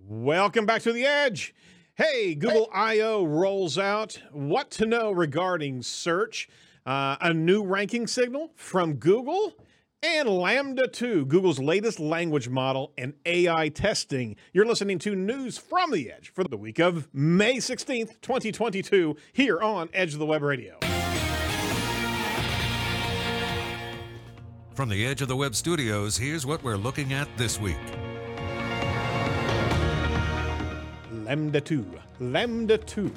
Welcome back to the Edge. Hey, Google I/O rolls out what to know regarding search, uh, a new ranking signal from Google, and LaMDA 2, Google's latest language model and AI testing. You're listening to news from the Edge for the week of May 16th, 2022, here on Edge of the Web Radio. From the Edge of the Web studios, here's what we're looking at this week. LaMDA 2. LaMDA 2. You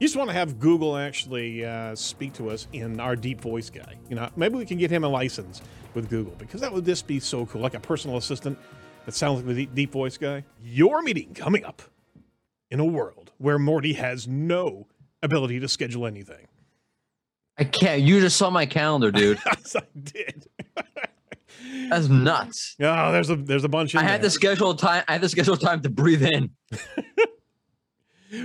just want to have Google actually uh, speak to us in our deep voice guy. You know, maybe we can get him a license with Google because that would just be so cool, like a personal assistant that sounds like the deep, voice guy. Your meeting coming up in a world where Mordy has no ability to schedule anything. I can't. You just saw my calendar, dude. Yes, I did. That's nuts. Oh, there's a there's a bunch. I had there. to schedule time. I had to schedule time to breathe in,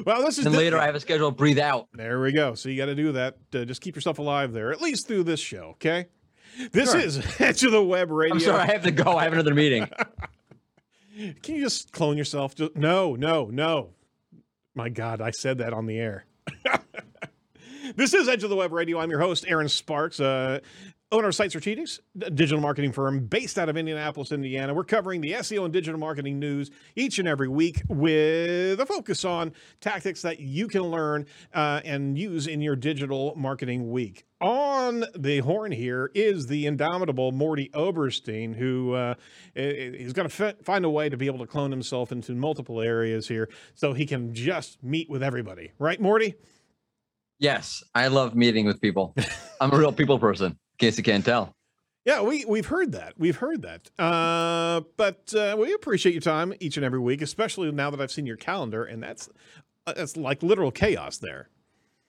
Well, this is and later I have a schedule breathe out. There we go. So you got to do that. Uh, just keep yourself alive there, at least through this show. Okay. This Sure. is Edge of the Web Radio. I'm sorry, I have to go. I have another meeting. Can you just clone yourself? Just, no, no, no. My God, I said that on the air. this is Edge of the Web Radio. I'm your host, Erin Sparks, uh, owner of Site Strategics, a digital marketing firm based out of Indianapolis, Indiana. We're covering the SEO and digital marketing news each and every week with a focus on tactics that you can learn uh, and use in your digital marketing week. On the horn here is the indomitable Mordy Oberstein, who uh, is going to find a way to be able to clone himself into multiple areas here so he can just meet with everybody. Right, Mordy? Yes, I love meeting with people. I'm a real people person. In case you can't tell. Yeah, we we've heard that. We've heard that. Uh, but uh, we appreciate your time each and every week, especially now that I've seen your calendar, and that's uh, that's like literal chaos there.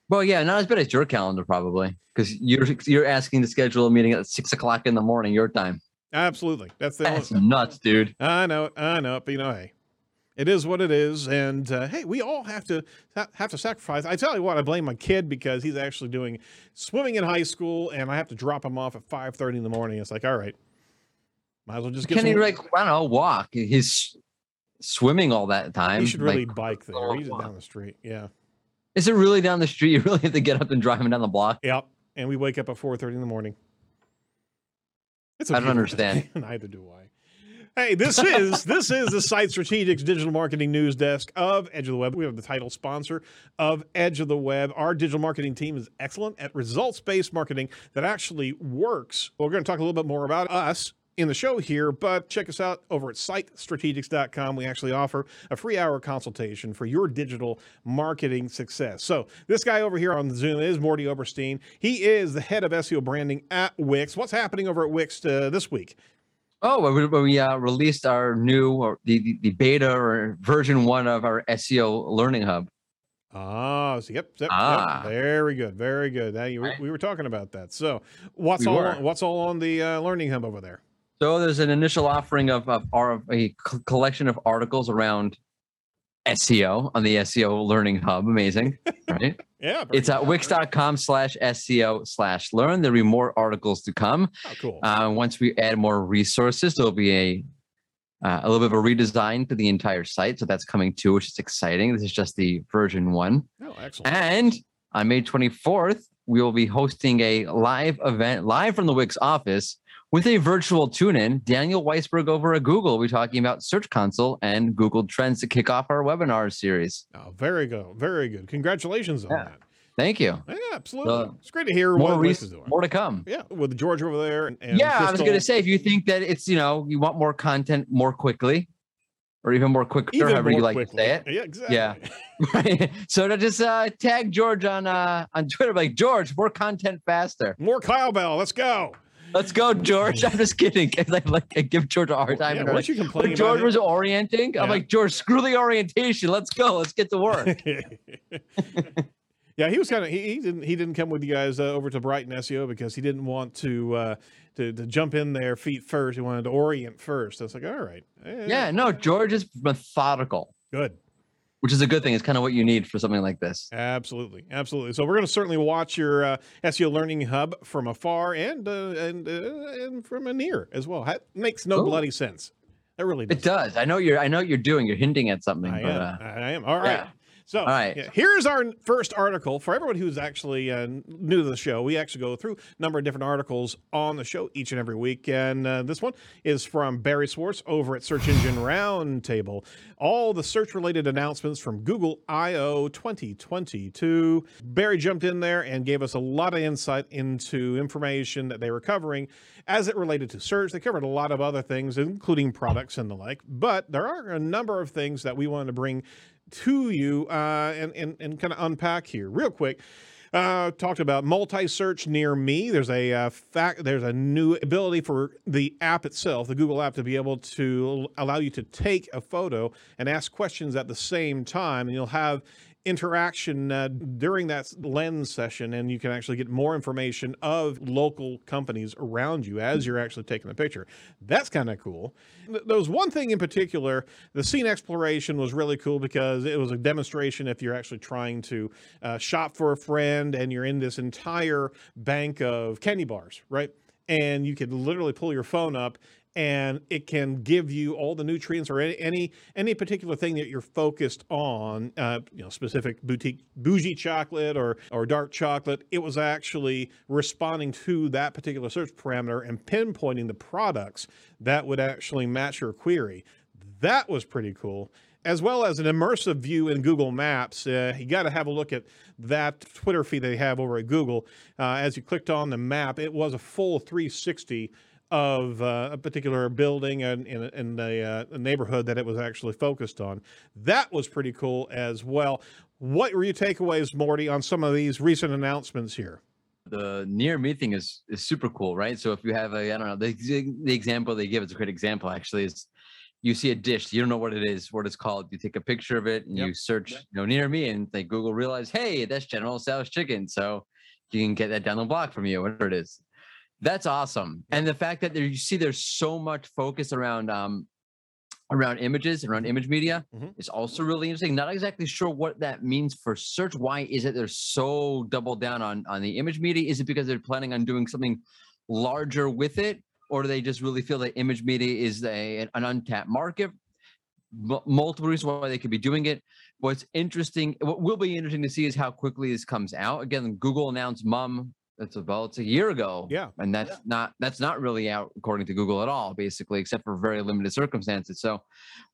Well, yeah, not as bad as your calendar probably, because you're you're asking to schedule a meeting at six o'clock in the morning your time. Absolutely, that's the. That's nuts, dude. I know it. I know it. But you know, hey, it is what it is, and uh, hey, we all have to ha- have to sacrifice. I tell you what, I blame my kid because he's actually doing swimming in high school, and I have to drop him off at five thirty in the morning. It's like, all right, might as well just get. Can he some- like I don't know walk? He's swimming all that time. He should really Like, bike there. He's down the street. Yeah. is it really down the street? You really have to get up and drive him down the block. Yep. And we wake up at four thirty in the morning. I don't understand. Neither do I. Hey, this is this is the Site Strategics Digital Marketing News Desk of Edge of the Web. We have the title sponsor of Edge of the Web. Our digital marketing team is excellent at results-based marketing that actually works. We're going to talk a little bit more about us in the show here, but check us out over at sitestrategics.com. We actually offer a free hour consultation for your digital marketing success. So, this guy over here on Zoom is Mordy Oberstein. He is the head of SEO branding at Wix. What's happening over at Wix uh, this week? Oh, when we, uh, released our new or the, the, beta or version one of our SEO Learning Hub. Ah, so yep, yep, Ah. yep. Very good, very good. Now, you, Right. we were talking about that. So, what's We all were. on, what's all on the uh, Learning Hub over there? So there's an initial offering of, of, our, a collection of articles around SEO on the SEO Learning Hub. Amazing, right? Yeah, it's at wix.com slash SEO slash learn. There'll be more articles to come. Oh, cool. Uh, once we add more resources, there'll be a uh, a little bit of a redesign for the entire site. So that's coming too, which is exciting. This is just the version one. oh, excellent. And on May 24th, we will be hosting a live event live from the Wix office with a virtual tune in. Daniel Waisberg over at Google will be talking about Search Console and Google Trends to kick off our webinar series. Oh, very good, very good. Congratulations on Yeah. that. Thank you. Yeah, absolutely. It's great to hear More, what res- Wix is doing. more to come. Yeah, with George over there. And, and yeah, I was going to say if you think that it's, you know, you want more content more quickly or even more quicker, Even however you like quickly. to say it. Yeah, exactly. Yeah. So to just uh, tag George on uh, on Twitter, like George, more content faster. More cowbell. Let's go. Let's go, George. I'm just kidding. I like, like I give George a hard time. Yeah, they're like, you complaining when George was orienting, Yeah. I'm like, George, screw the orientation. Let's go. Let's get to work. yeah, he was kind of he, he didn't he didn't come with you guys uh, over to Brighton SEO because he didn't want to uh, to to jump in there feet first. He wanted to orient first. I was like, all right, Eh, yeah, no, George is methodical, good. Which is a good thing. It's kind of what you need for something like this. Absolutely, absolutely. So we're going to certainly watch your uh, SEO Learning Hub from afar and uh, and uh, and from a near as well. That makes no Cool. bloody sense. It really does. It does. I know you're. I know what you're doing. You're hinting at something. I but, am. uh, I am. All right. yeah. So, All right. yeah, here's our first article for everyone who's actually uh, new to the show. We actually go through a number of different articles on the show each and every week. And uh, this one is from Barry Schwartz over at Search Engine Roundtable. All the search related announcements from Google I/O 2022. Barry jumped in there and gave us a lot of insight into information that they were covering as it related to search. They covered a lot of other things, including products and the like. But there are a number of things that we wanted to bring to you uh, and, and, and kind of unpack here real quick. Uh, talked about multi-search near me. There's a uh, fact. There's a new ability for the app itself, the Google app, to be able to allow you to take a photo and ask questions at the same time, and you'll have interaction uh, during that lens session and you can actually get more information of local companies around you as you're actually taking the picture. That's kind of cool. Th- there was one thing in particular the scene exploration was really cool because it was a demonstration if you're actually trying to uh, shop for a friend and you're in this entire bank of candy bars right? And you could literally pull your phone up and it can give you all the nutrients or any any, any particular thing that you're focused on, uh, you know, specific boutique bougie chocolate or or dark chocolate. It was actually responding to that particular search parameter and pinpointing the products that would actually match your query. That was pretty cool. As well as an immersive view in Google Maps. Uh, you got to have a look at that Twitter feed they have over at Google. Uh, as you clicked on the map, it was a full 360 of uh, a particular building and in, in the uh, neighborhood that it was actually focused on. That was pretty cool as well. What were your takeaways, Mordy, on some of these recent announcements here? the near me thing is is super cool, right? So if you have a, I don't know, the the example they give is a great example. Actually, is you see a dish, you don't know what it is, what it's called. You take a picture of it and Yep. you search, you know, near me, and they Google realize, hey, that's General Tso's chicken, so you can get that down the block from you, whatever it is. That's awesome, and the fact that there, you see there's so much focus around um around images around image media Mhm. is also really interesting. Not exactly sure what that means for search. Why is it they're so doubled down on on the image media? Is it because they're planning on doing something larger with it, or do they just really feel that image media is a, an untapped market? M- multiple reasons why they could be doing it. What's interesting, what will be interesting to see is how quickly this comes out. Again, Google announced MUM. That's about it's a year ago. Yeah. and that's not that's not really out according to Google at all, basically, except for very limited circumstances. So,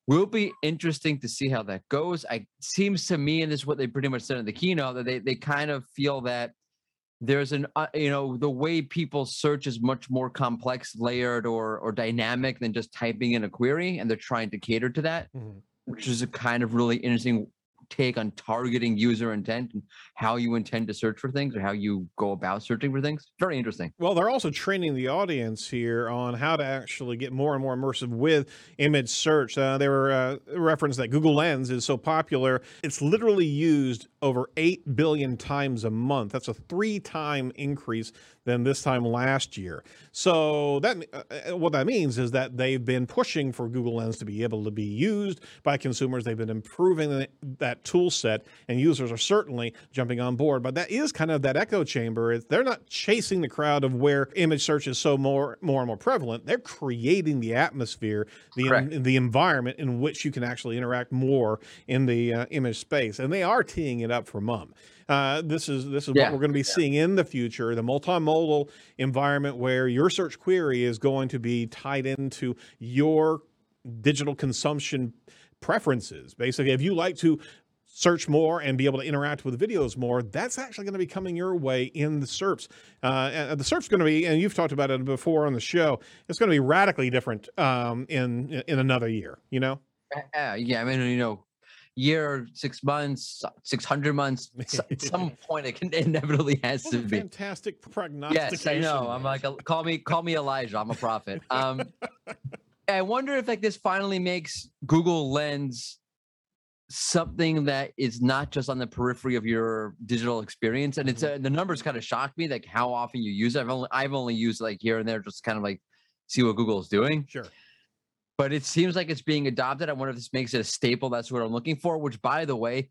will be interesting to see how that goes. I seems to me, and this is what they pretty much said in the keynote, that they they kind of feel that there's an uh, you know the way people search is much more complex, layered, or or dynamic than just typing in a query, and they're trying to cater to that, Mhm. which is a kind of really interesting take on targeting user intent and how you intend to search for things or how you go about searching for things. Very interesting. Well, they're also training the audience here on how to actually get more and more immersive with image search. Uh, they were uh, referenced that Google Lens is so popular, it's literally used over 8 billion times a month. That's a three time increase than this time last year. So, that uh, uh, what that means is that they've been pushing for Google Lens to be able to be used by consumers. They've been improving the, that tool set, and users are certainly jumping on board. But that is kind of that echo chamber. It's, they're not chasing the crowd of where image search is so more, more and more prevalent. They're creating the atmosphere, the Correct. the environment in which you can actually interact more in the uh, image space, and they are teeing it up for MUM. Uh, this is this is Yeah. what we're going to be seeing in the future the multimodal environment where your search query is going to be tied into your digital consumption preferences basically if you like to search more and be able to interact with videos more that's actually going to be coming your way in the SERPs. Uh, and the SERP's going to be, and you've talked about it before on the show, it's going to be radically different um, in in another year. You know, Yeah, yeah. I mean, you know, year, six months, six hundred months. At some point, it can inevitably has to be. fantastic prognostication. Yes, I know. I'm like, call me, call me Elijah. I'm a prophet. Um, I wonder if like this finally makes Google Lens something that is not just on the periphery of your digital experience. And it's uh, the numbers kind of shock me, like how often you use it. I've only I've only used like here and there, just kind of like see what Google is doing. sure. But it seems like it's being adopted. I wonder if this makes it a staple. That's what I'm looking for. Which, by the way,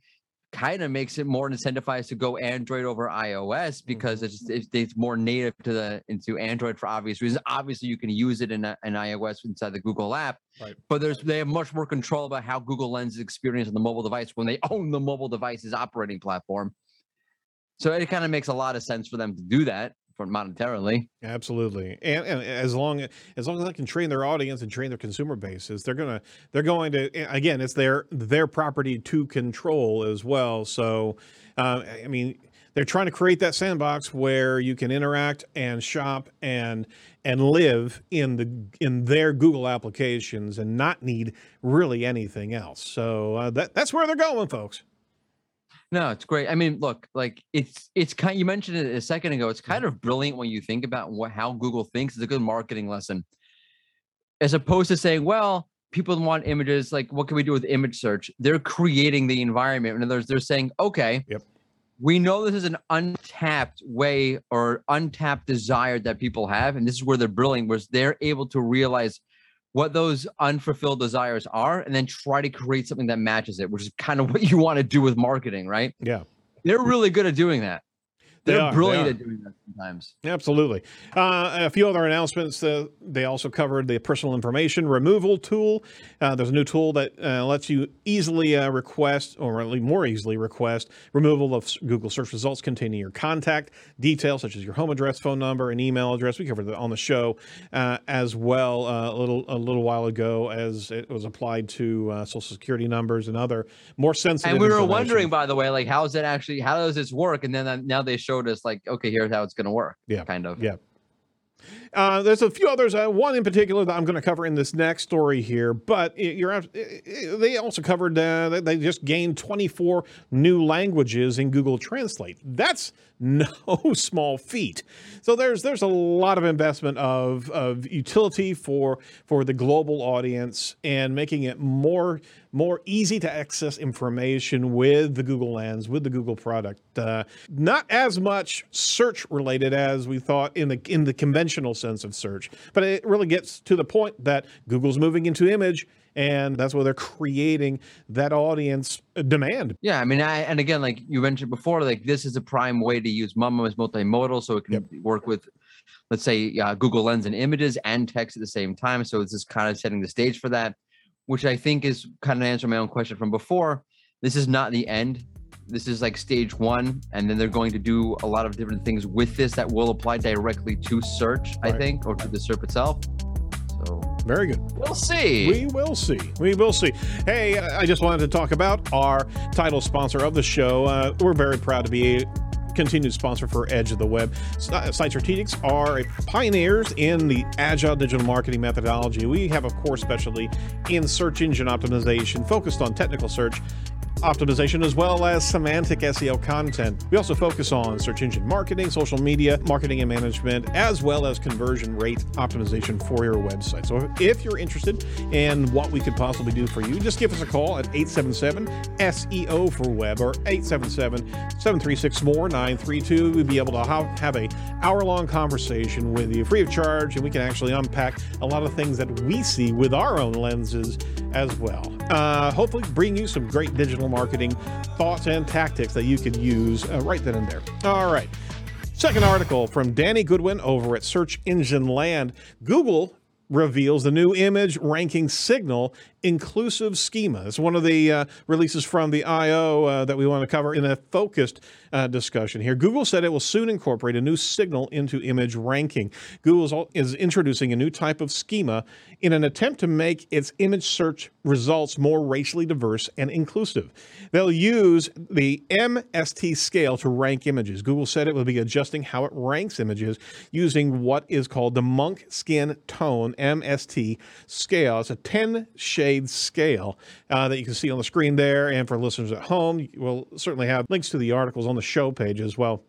kind of makes it more incentivized to go Android over iOS because mm-hmm. it's, just, it's it's more native to the into Android for obvious reasons. Obviously, you can use it in an iOS inside the Google app, Right. but there's they have much more control about how Google Lens is experienced on the mobile device when they own the mobile device's operating platform. So it kind of makes a lot of sense for them to do that monetarily. Absolutely, and, and as long as long as they can train their audience and train their consumer bases, they're gonna they're going to again, it's their their property to control as well. So, uh, I mean, they're trying to create that sandbox where you can interact and shop and and live in the in their Google applications and not need really anything else. So uh, that that's where they're going, folks. No, it's great. I mean, look, like it's it's kind. You mentioned it a second ago. It's mm-hmm. kind of brilliant when you think about what how Google thinks. It's a good marketing lesson, as opposed to saying, "Well, people want images. Like, what can we do with image search?" They're creating the environment. In other words, they're saying, "Okay, Yep. we know this is an untapped way or untapped desire that people have, and this is where they're brilliant, was they're able to realize." What those unfulfilled desires are, and then try to create something that matches it, which is kind of what you want to do with marketing, right? Yeah. They're really good at doing that. They They're are, they brilliant are. at doing that sometimes. Absolutely. Uh, a few other announcements. Uh, they also covered the personal information removal tool. Uh, there's a new tool that uh, lets you easily uh, request, or at least more easily request, removal of Google search results containing your contact details, such as your home address, phone number, and email address. We covered that on the show uh, as well uh, a little a little while ago, as it was applied to uh, social security numbers and other more sensitive. And we were wondering, by the way, like how is it actually? How does this work? And then now they showed us, like, okay, here's how it's going to work. Yeah, kind of. Yeah. Uh, there's a few others. Uh, one in particular that I'm going to cover in this next story here, but you're they also covered uh, that they just gained 24 new languages in Google Translate. That's no small feat. So there's there's a lot of investment of of utility for for the global audience and making it more more easy to access information with the Google Lens, with the Google product. Uh, not as much search related as we thought in the in the conventional sense of search, but it really gets to the point that Google's moving into image, and that's where they're creating that audience demand. Yeah, I mean, I, and again, like you mentioned before, like this is a prime way to use Mumma as multimodal, so it can work with, let's say, uh, Google Lens and images and text at the same time. So this is kind of setting the stage for that, which I think is kind of answer my own question from before. This is not the end. This is like stage one, and then they're going to do a lot of different things with this that will apply directly to search, I think, or to the SERP itself. So Very good. we'll see. We will see. We will see. Hey, I just wanted to talk about our title sponsor of the show. Uh, we're very proud to be a continued sponsor for Edge of the Web. Uh, Site Strategics are pioneers in the agile digital marketing methodology. We have a core specialty in search engine optimization focused on technical search optimization as well as semantic SEO content. We also focus on search engine marketing, social media marketing and management, as well as conversion rate optimization for your website. So if you're interested in what we could possibly do for you, just give us a call at 877 SEO for web or 877 736 more 932. We'd be able to have a hour long conversation with you free of charge, and we can actually unpack a lot of things that we see with our own lenses as well. Uh, hopefully, bring you some great digital marketing thoughts and tactics that you could use uh, right then and there. All right. Second article from Danny Goodwin over at Search Engine Land. Google reveals the new image ranking signal inclusive schema. It's one of the uh, releases from the I/O uh, that we want to cover in a focused uh, discussion here. Google said it will soon incorporate a new signal into image ranking. Google is introducing a new type of schema in an attempt to make its image search results more racially diverse and inclusive. They'll use the MST scale to rank images. Google said it will be adjusting how it ranks images using what is called the Monk Skin Tone MST scale. It's a 10 shade scale uh, that you can see on the screen there. And for listeners at home, we'll certainly have links to the articles on the show page as well.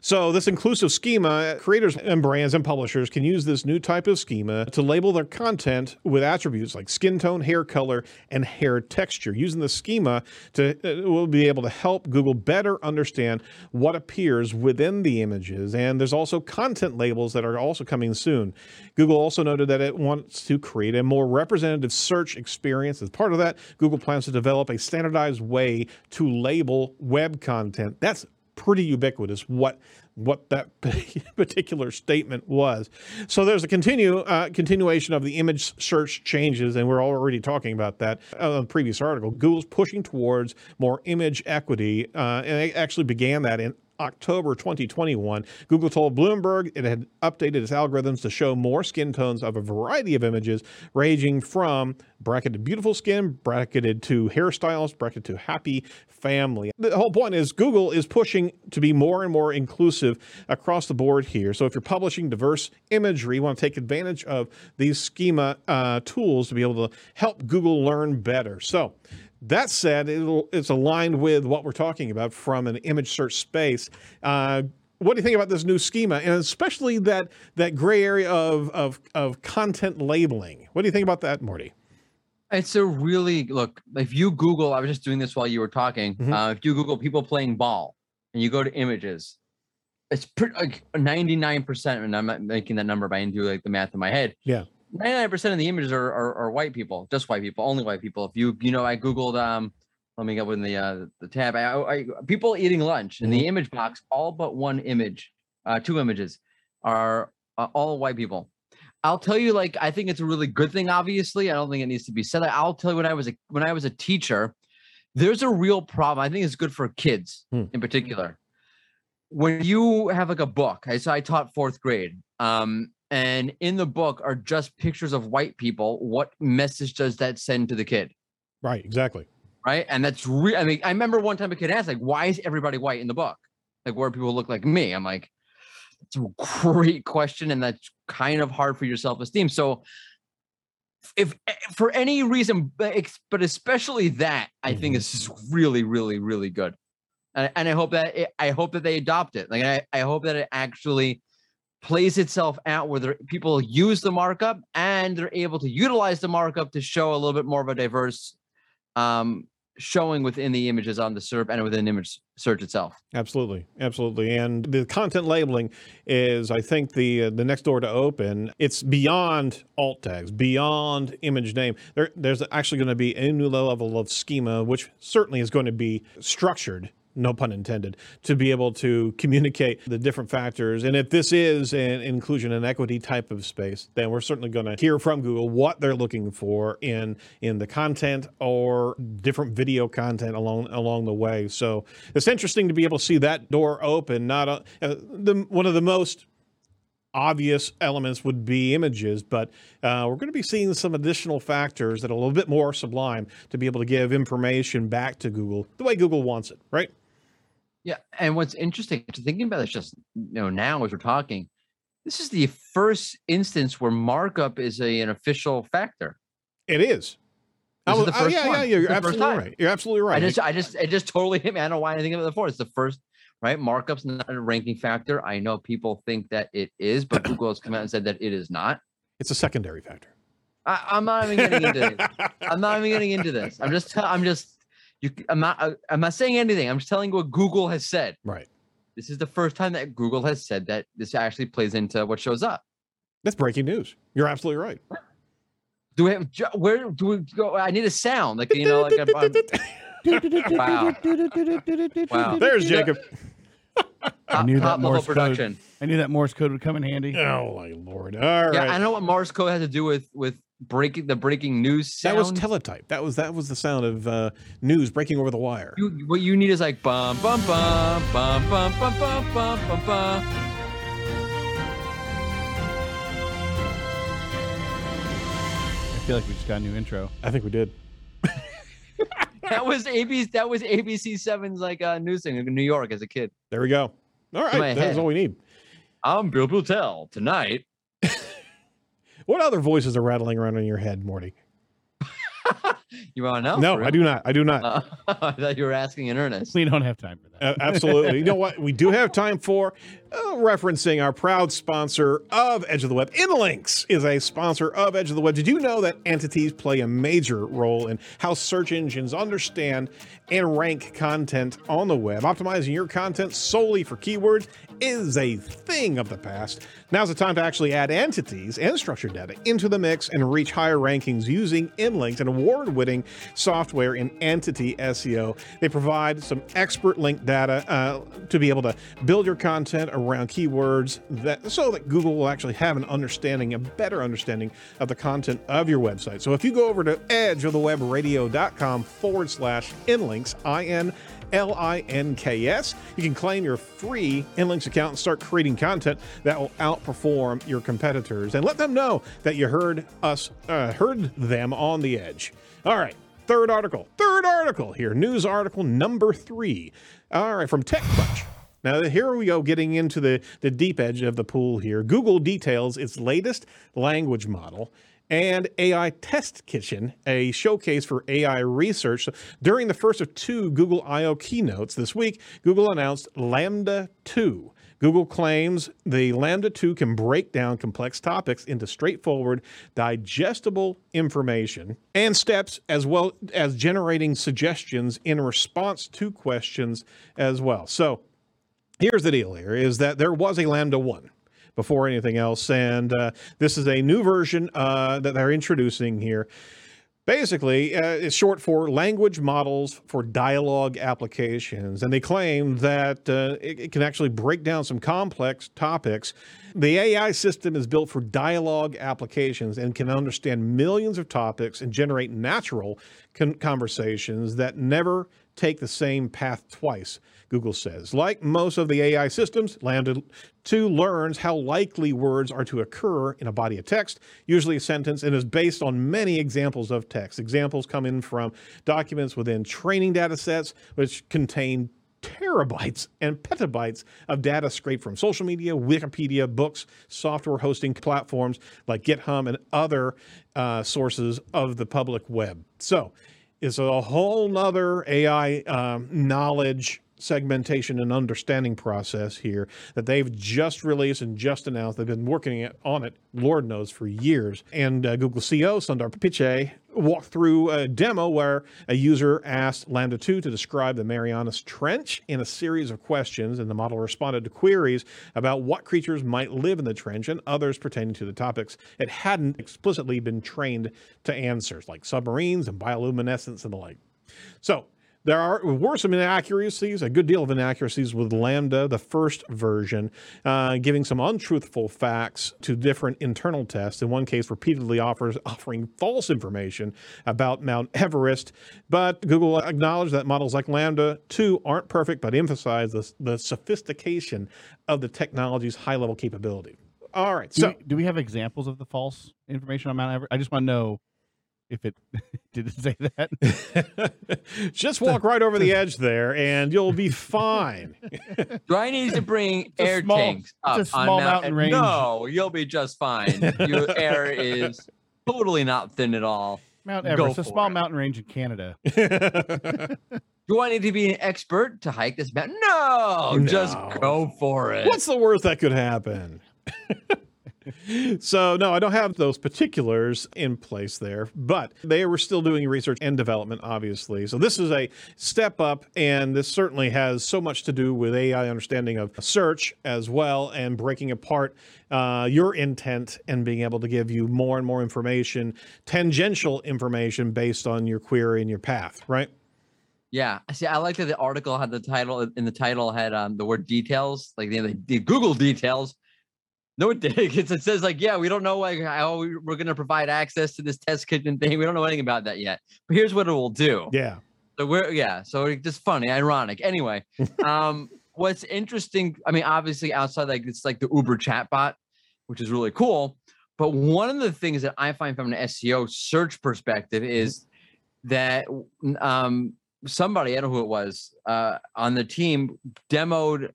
So, this inclusive schema, creators and brands and publishers can use this new type of schema to label their content with attributes like skin tone, hair color, and hair texture. Using the schema to uh, will be able to help Google better understand what appears within the images. And there's also content labels that are also coming soon. Google also noted that it wants to create a more representative search experience. As part of that, Google plans to develop a standardized way to label web content. That's pretty ubiquitous what what that particular statement was. So there's a continue uh, continuation of the image search changes, and we're already talking about that uh, on the previous article. Google's pushing towards more image equity, uh, and they actually began that in October 2021, Google told Bloomberg it had updated its algorithms to show more skin tones of a variety of images, ranging from bracketed beautiful skin, bracketed to hairstyles, bracketed to happy family. The whole point is Google is pushing to be more and more inclusive across the board here. So if you're publishing diverse imagery, you want to take advantage of these schema uh, tools to be able to help Google learn better. So that said, it's aligned with what we're talking about from an image search space. Uh, what do you think about this new schema, and especially that that gray area of of, of content labeling? What do you think about that, Mordy? It's a really look. If you Google, I was just doing this while you were talking. Mhm. Uh, if you Google people playing ball, and you go to images, it's pretty like ninety nine percent. And I'm not making that number, but I didn't do like the math in my head. Yeah. 99% of the images are, are, are white people, just white people, only white people. If you, you know, I Googled, um, let me go in the, uh, the tab, I, I, people eating lunch in the image box, all but one image, uh, two images are uh, all white people. I'll tell you, like, I think it's a really good thing. Obviously, I don't think it needs to be said. I'll tell you, when I was a when I was a teacher, there's a real problem. I think it's good for kids Hmm. in particular. When you have like a book, I so I taught fourth grade, um, and in the book are just pictures of white people. What message does that send to the kid? Right, exactly. Right, and that's re- I mean, I remember one time a kid asked, like, "Why is everybody white in the book? Like, where people look like me?" I'm like, "It's a great question, and that's kind of hard for your self esteem." So, if eh, for any reason, but especially that, I think Mhm. this is really, really, really good, and, and I hope that it, I hope that they adopt it. Like, I, I hope that it actually plays itself out where people use the markup and they're able to utilize the markup to show a little bit more of a diverse um, showing within the images on the SERP and within image search itself. Absolutely, absolutely. And the content labeling is, I think, the uh, the next door to open. It's beyond alt tags, beyond image name. There, there's actually going to be a new level of schema, which certainly is going to be structured. No pun intended, to be able to communicate the different factors. And if this is an inclusion and equity type of space, then we're certainly going to hear from Google what they're looking for in in the content or different video content along along the way. So it's interesting to be able to see that door open. Not a, uh, the one of the most obvious elements would be images, but uh, we're going to be seeing some additional factors that are a little bit more sublime to be able to give information back to Google the way Google wants it, right? Yeah, and what's interesting to thinking about this just you know now as we're talking, this is the first instance where markup is a, an official factor. It is. This is Oh, the oh, yeah, one. yeah, It's you're absolutely right. You're absolutely right. I just, I just, it just totally hit me. I don't know why I think of it before. It's the first, right? Markup's not a ranking factor. I know people think that it is, but Google has come out and said that it is not. it's a secondary factor. I, I'm not even getting into it. I'm not even getting into this. I'm just, I'm just, you. I'm not, uh, I'm not saying anything. I'm just telling you what Google has said. right. This is the first time that Google has said that this actually plays into what shows up. That's breaking news. You're absolutely right. Do we have, where do we go? I need a sound, like you know, like a, a wow, wow. There's Jacob. Top, knew that top level Morse code. I knew that Morse code would come in handy. Oh my lord! All right. Yeah, I know what Morse code has to do with with breaking the breaking news that was teletype. That was that was the sound of uh, news breaking over the wire. you, what you need is like bum bum bum bum bum bum bum bum bum bum. I feel like we just got a new intro. I think we did. That was ABC. That was ABC 7's like uh, news thing in New York as a kid. There we go. All right, that's head. all we need. I'm Bill Beutel tonight. What other voices are rattling around in your head, Mordy? You want to know? no, I do not. I do not. Uh, I thought you were asking in earnest. We don't have time for that. Uh, absolutely. You know what? We do have time for uh, referencing our proud sponsor of Edge of the Web. Inlinks is a sponsor of Edge of the Web. Did you know that entities play a major role in how search engines understand and rank content on the web? Optimizing your content solely for keywords is a thing of the past. Now's the time to actually add entities and structured data into the mix and reach higher rankings using Inlinks, an award winning software in entity SEO. They provide some expert link data uh, to be able to build your content around keywords that so that Google will actually have an understanding, a better understanding of the content of your website. So if you go over to edgeofthewebradio.com forward slash inlinks, I N L I N K S. You can claim your free Inlinks account and start creating content that will outperform your competitors and let them know that you heard us, uh, heard them on the edge. All right. Third article, third article here, news article number three. All right, from TechCrunch. Now, here we go, getting into the, the deep edge of the pool here. Google details its latest language model and AI Test Kitchen, a showcase for AI research. During the first of two Google I/O keynotes this week, Google announced LaMDA 2. Google claims the LaMDA 2 can break down complex topics into straightforward, digestible information and steps, as well as generating suggestions in response to questions as well. So here's the deal here is that there was a LaMDA 1 before anything else. And uh, this is a new version uh, that they're introducing here. Basically, uh, it's short for language models for dialogue applications. And they claim that uh, it, it can actually break down some complex topics. The AI system is built for dialogue applications and can understand millions of topics and generate natural con- conversations that never take the same path twice, Google says. Like most of the AI systems, LaMDA 2 learns how likely words are to occur in a body of text, usually a sentence, and is based on many examples of text. Examples come in from documents within training data sets, which contain terabytes and petabytes of data scraped from social media, Wikipedia, books, software hosting platforms like GitHub and other uh, sources of the public web. So it's a whole nother AI um, knowledge segmentation and understanding process here that they've just released and just announced. They've been working on it, Lord knows, for years. And uh, Google CEO Sundar Pichai walked through a demo where a user asked LaMDA 2 to describe the Marianas Trench in a series of questions, and the model responded to queries about what creatures might live in the trench and others pertaining to the topics it hadn't explicitly been trained to answer, like submarines and bioluminescence and the like. So there are were some inaccuracies, a good deal of inaccuracies with LaMDA, the first version, uh, giving some untruthful facts to different internal tests. In one case, repeatedly offers offering false information about Mount Everest. But Google acknowledged that models like LaMDA 2 aren't perfect, but emphasize the, the sophistication of the technology's high level capability. All right, Do, so we, do we have examples of the false information on Mount Everest? I just want to know if it didn't say that. just walk right over the edge there, and you'll be fine. Do I need to bring a air small- tanks up it's a small Mount mountain Ev- range. No, you'll be just fine. Your air is totally not thin at all. Mount Go Everest, a small it. mountain range in Canada. Do I need to be an expert to hike this mountain? No, just go for it. What's the worst that could happen? So, no, I don't have those particulars in place there, but they were still doing research and development, obviously. So, this is a step up, and this certainly has so much to do with AI understanding of search as well and breaking apart uh, your intent and being able to give you more and more information, tangential information based on your query and your path, right? Yeah, see, I like that the article had the title in the title had um, the word details, like the, the Google details. No, it did. It says like, yeah, we don't know like how we- we're going to provide access to this test kitchen thing. We don't know anything about that yet. But here's what it will do. Yeah. So we're yeah, so it's just funny, ironic. Anyway, um, what's interesting? I mean, obviously outside like it's like the Uber chatbot, which is really cool. But one of the things that I find from an SEO search perspective is that um, somebody I don't know who it was uh, on the team demoed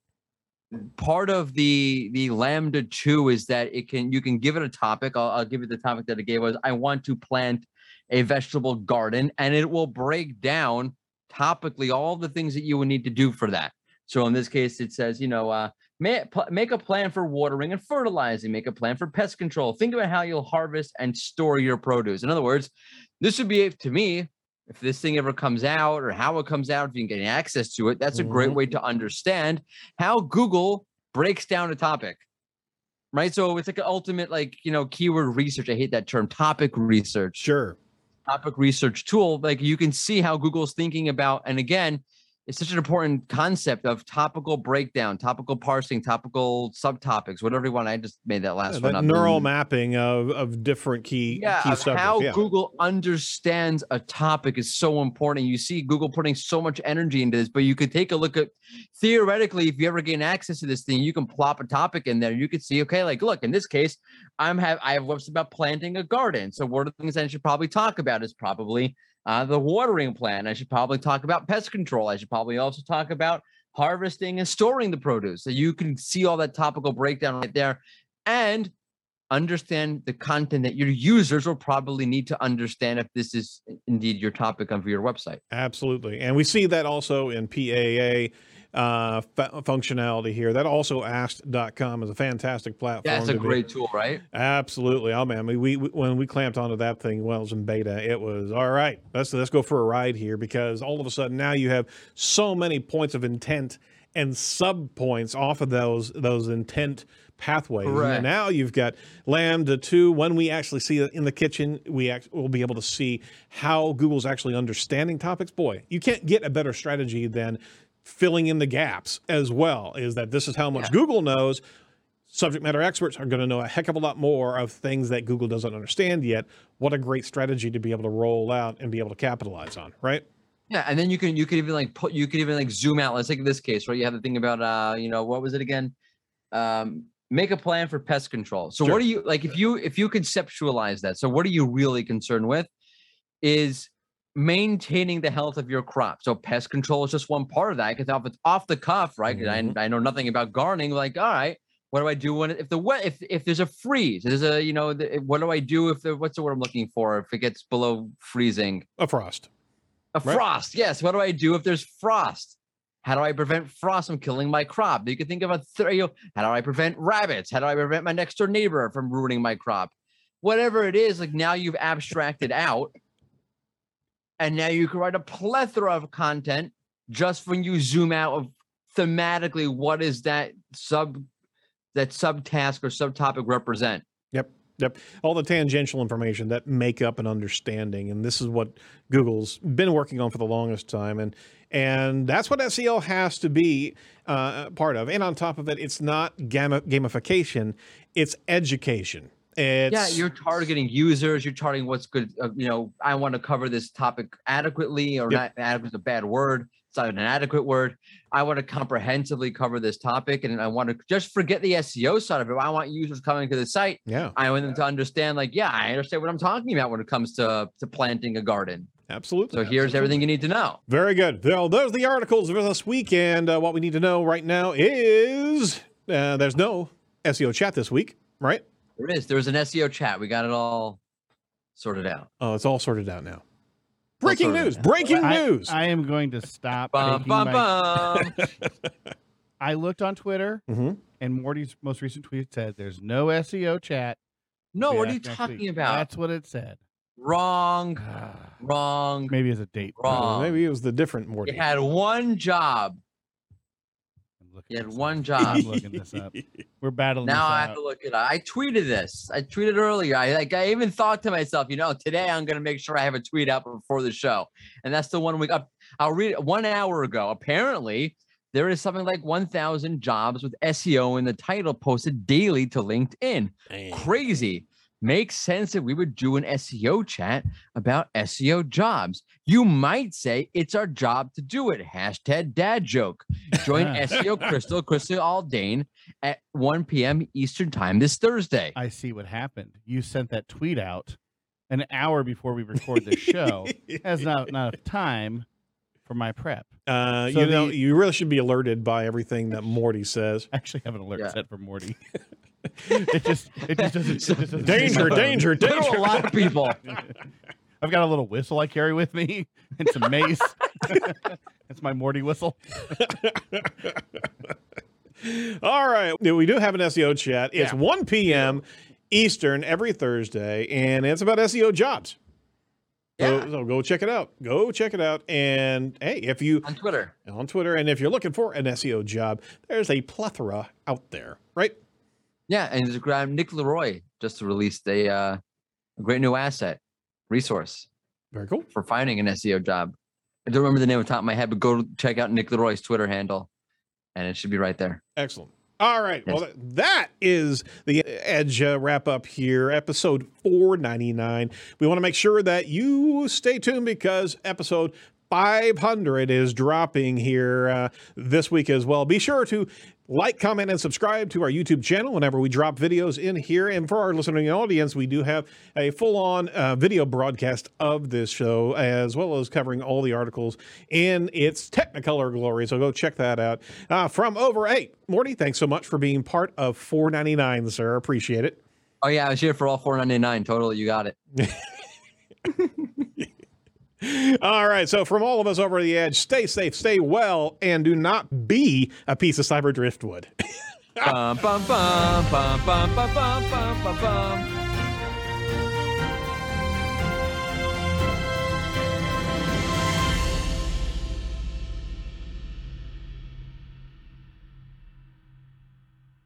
part of the the LaMDA 2 is that it can you can give it a topic I'll, I'll give you the topic that it gave was i want to plant a vegetable garden, and it will break down topically all the things that you would need to do for that. So in this case, it says, you know, uh, make a plan for watering and fertilizing, make a plan for pest control. Think about how you'll harvest and store your produce. In other words, this would be to me, if this thing ever comes out or how it comes out, if you can get access to it, that's a great Mhm. way to understand how Google breaks down a topic. Right. So it's like an ultimate, like, you know, keyword research. I hate that term, topic research Sure. topic research tool, like you can see how Google's thinking about, and again, it's such an important concept of topical breakdown, topical parsing, topical subtopics, whatever you want. I just made that last Yeah, one that up. neural And- mapping of, of different key yeah, key subjects. how yeah. Google understands a topic is so important. You see Google putting so much energy into this, but you could take a look at theoretically, if you ever gain access to this thing, you can plop a topic in there. You could see, okay, like look, in this case, I'm have I have what's about planting a garden. So one of the things I should probably talk about is probably uh, the watering plan. I should probably talk about pest control. I should probably also talk about harvesting and storing the produce. So you can see all that topical breakdown right there. And understand the content that your users will probably need to understand if this is indeed your topic of your website. Absolutely. And we see that also in PAA uh, fu- functionality here. That AlsoAsked.com is a fantastic platform. That's a to be- great tool, right? Absolutely. Oh man, I mean, we, we when we clamped onto that thing when it was in beta, it was all right. Let's let's go for a ride here because all of a sudden now you have so many points of intent and sub points off of those those intent pathways. And now you've got LaMDA two. When we actually see it in the kitchen, we act, will be able to see how Google's actually understanding topics. Boy, you can't get a better strategy than filling in the gaps as well. Is that this is how much Yeah. Google knows subject matter experts are going to know a heck of a lot more of things that Google doesn't understand yet. What a great strategy to be able to roll out and be able to capitalize on, right? Yeah, and then you can you could even like put you could even like zoom out. Let's take this case, right? You have the thing about uh, you know, what was it again? Um, make a plan for pest control. So Sure. what do you like if you if you conceptualize that? So what are you really concerned with? Is maintaining the health of your crop. So pest control is just one part of that. Because off the off the cuff, right? Mhm. I, I know nothing about gardening. Like, all right, what do I do when if the wet if if there's a freeze? There's a you know the, what do I do if the what's the word I'm looking for? If it gets below freezing, A frost. a Right. frost. Yes. What do I do if there's frost? How do I prevent frost from killing my crop? You can think of a th- you know, how do I prevent rabbits? How do I prevent my next door neighbor from ruining my crop? Whatever it is, like now you've abstracted out, and now you can write a plethora of content just when you zoom out of thematically what is that sub that subtask or subtopic represent. Yep. Yep. All the tangential information that make up an understanding. And this is what Google's been working on for the longest time. And and that's what SEO has to be uh, part of. And on top of it, it's not gamma, gamification, it's education. It's, yeah, you're targeting users. You're targeting what's good. Uh, you know, I want to cover this topic adequately, or Yep. not. Adequate is a bad word. It's not an adequate word. I want to comprehensively cover this topic, and I want to just forget the SEO side of it. I want users coming to the site. yeah, I want them to understand, like, yeah, I understand what I'm talking about when it comes to to planting a garden. absolutely. So here's absolutely. everything you need to know. Very good. Well, those are the articles for this week. And uh, what we need to know right now is uh, there's no SEO chat this week, right? There is. There's an SEO chat. We got it all sorted out. Oh, it's all sorted out now. Breaking sorted news! out. Breaking I, news! I am going to stop. Bum, bum, my- bum. I looked on Twitter, Mhm. and Mordy's most recent tweet said, "There's no SEO chat." no, Be what are you talking week." about? That's what it said. Wrong. Wrong. Maybe it's a date. Wrong. Maybe it was the different Mordy. You had one job. Looking You had one up. job. I'm looking this up. We're battling Now I have to look it up. I tweeted this. I tweeted earlier. I like. I even thought to myself, you know, today I'm going to make sure I have a tweet out before the show, and that's the one week up. I'll read it one hour ago. Apparently, there is something like 1,000 jobs with SEO in the title posted daily to LinkedIn. Crazy. Makes sense that we would do an SEO chat about SEO jobs. You might say it's our job to do it. Hashtag dad joke. Join SEO Crystal, Crystal Aldane at 1 p.m. Eastern time this Thursday. I see what happened. You sent that tweet out an hour before we record the show. Has not not enough time for my prep. Uh, So you know, the- you really should be alerted by everything that Mordy says. I actually have an alert Yeah. set for Mordy. it just it just doesn't. It just doesn't Danger, seem- danger, danger. a lot of people. I've got a little whistle I carry with me and some mace. It's my Mordy whistle. All right. We do have an SEO chat. It's Yeah. 1 p.m. Eastern every Thursday, and it's about SEO jobs. So, Yeah. so go check it out. Go check it out. And hey, if you On Twitter. on Twitter, and if you're looking for an SEO job, there's a plethora out there, right? Yeah, and just grab Nick Leroy just released a uh, a great new asset resource Very cool. for finding an SEO job. I don't remember the name the top of my head, but go check out Nick Leroy's Twitter handle, and it should be right there. Excellent. All right. Well, that- that is the Edge uh, wrap up here, episode 499. We want to make sure that you stay tuned because episode 500 is dropping here uh, this week as well. Be sure to like, comment, and subscribe to our YouTube channel whenever we drop videos in here. And for our listening audience, we do have a full on uh, video broadcast of this show, as well as covering all the articles in its Technicolor glory. So go check that out. Uh, from over eight, Mordy, thanks so much for being part of 499, sir. Appreciate it. Oh yeah, I was here for all 499. Totally, you got it. All right. So, from all of us over the edge, stay safe, stay well, and do not be a piece of cyber driftwood. bum, bum, bum, bum, bum, bum, bum, bum, bum.